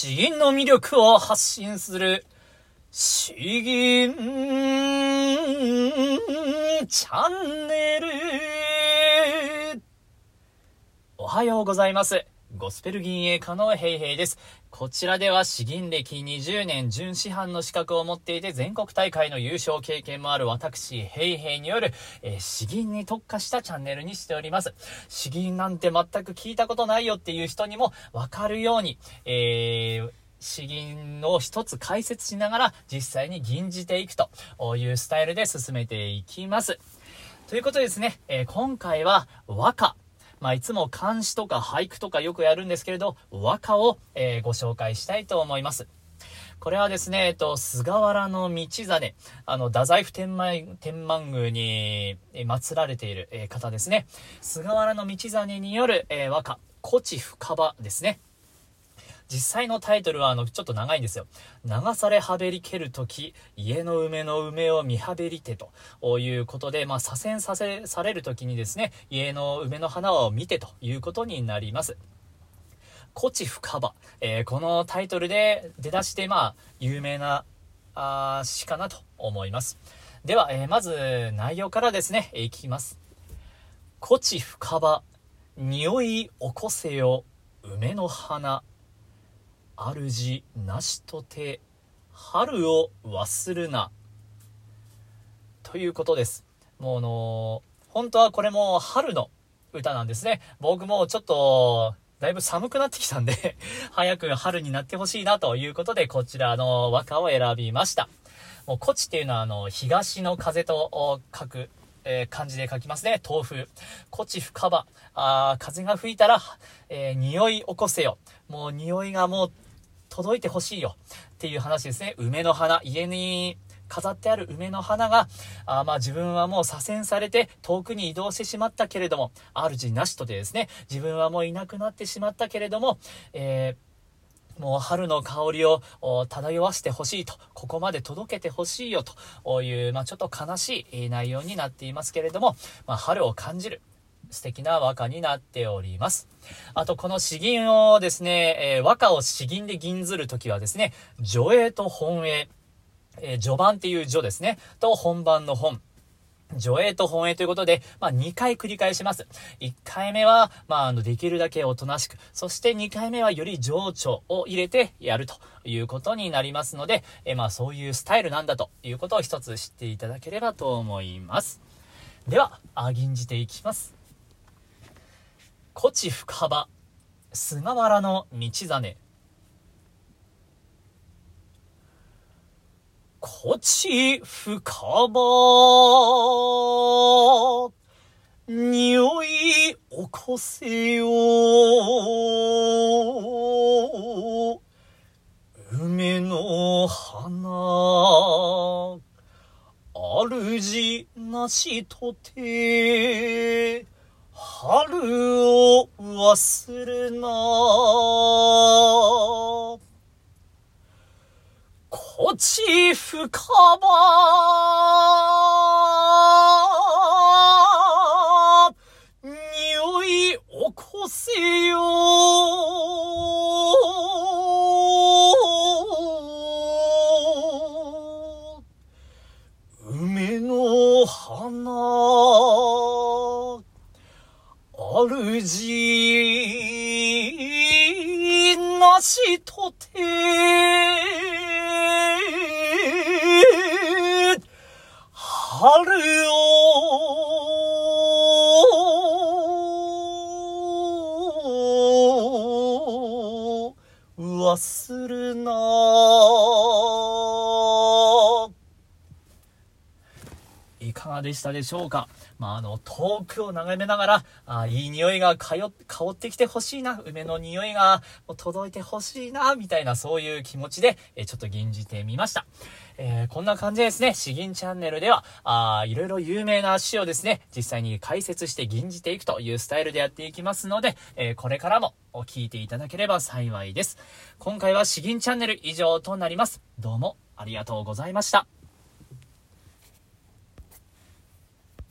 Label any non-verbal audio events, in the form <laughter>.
詩吟の魅力を発信する、詩吟チャンネル。おはようございます。ゴスペル銀営家のヘイヘイです。こちらでは詩吟歴20年準師範の資格を持っていて全国大会の優勝経験もある私、ヘイヘイによる、えー、詩吟に特化したチャンネルにしております。詩吟なんて全く聞いたことないよっていう人にもわかるように、えー詩吟を一つ解説しながら実際に吟じていくというスタイルで進めていきます。ということでですね、えー、今回は和歌まあ、いつも漢詩とか俳句とかよくやるんですけれど、和歌を、えー、ご紹介したいと思います。これはですね、えっと、菅原道真、あの、太宰府天満天満宮に祀られている、えー、方ですね。菅原道真による、えー、和歌、古地深場ですね。実際のタイトルは、あの、ちょっと長いんですよ。流されはべりけるとき、家の梅の梅を見はべりてということで、まあ、左遷させ、されるときにですね、家の梅の花を見てということになります。古地深場、えー、このタイトルで出だして、まあ、有名な、あ詩かなと思います。では、えー、まず、内容からですね、いきます。古地深場、匂い起こせよ、梅の花。主なしとて春を忘るなということですもうあの本当はこれも春の歌なんですね僕もちょっとだいぶ寒くなってきたんで <laughs> 早く春になってほしいなということでこちらの和歌を選びましたもう、こちっていうのは、あの、東の風と書く、えー、漢字で書きますね。豆腐。こち深場。あ風が吹いたら、えー、匂い起こせよ。もう匂いがもう届いてほしいよっていう話ですね。梅の花、家に飾ってある梅の花が、あまあ自分はもう左遷されて遠くに移動してしまったけれども、主なしとでですね、自分はもういなくなってしまったけれども、えーもう春の香りを漂わせてほしいと、ここまで届けてほしいよという、まあ、ちょっと悲しい内容になっていますけれども、まあ、春を感じる。素敵な和歌になっております。あと、この詩吟をですね、えー、和歌を詩吟で吟ずるときはですね、序英と本英、えー、序盤っていう序ですね、と本番の本。序英と本英ということで、まあ、2回繰り返します。1回目は、まあ、あの、できるだけおとなしく、そして2回目はより情緒を入れてやるということになりますので、えまあ、そういうスタイルなんだということを一つ知っていただければと思います。では、あ吟じていきます。古地深場菅原の道真。古地深場匂い起こせよ。梅の花主なしとて。春を忘れな。こち深場。しとて、春を忘るな。いかがでしたでしょうか？まあ、あの、遠くを眺めながら、あいい匂いが香ってきてほしいな、梅の匂いが届いてほしいな、みたいなそういう気持ちで、えちょっと吟じてみました。えー、こんな感じですね、詩吟チャンネルでは、あいろいろ有名な詩をですね、実際に解説して吟じていくというスタイルでやっていきますので、えー、これからも聞いていただければ幸いです。今回は詩吟チャンネル以上となります。どうもありがとうございました。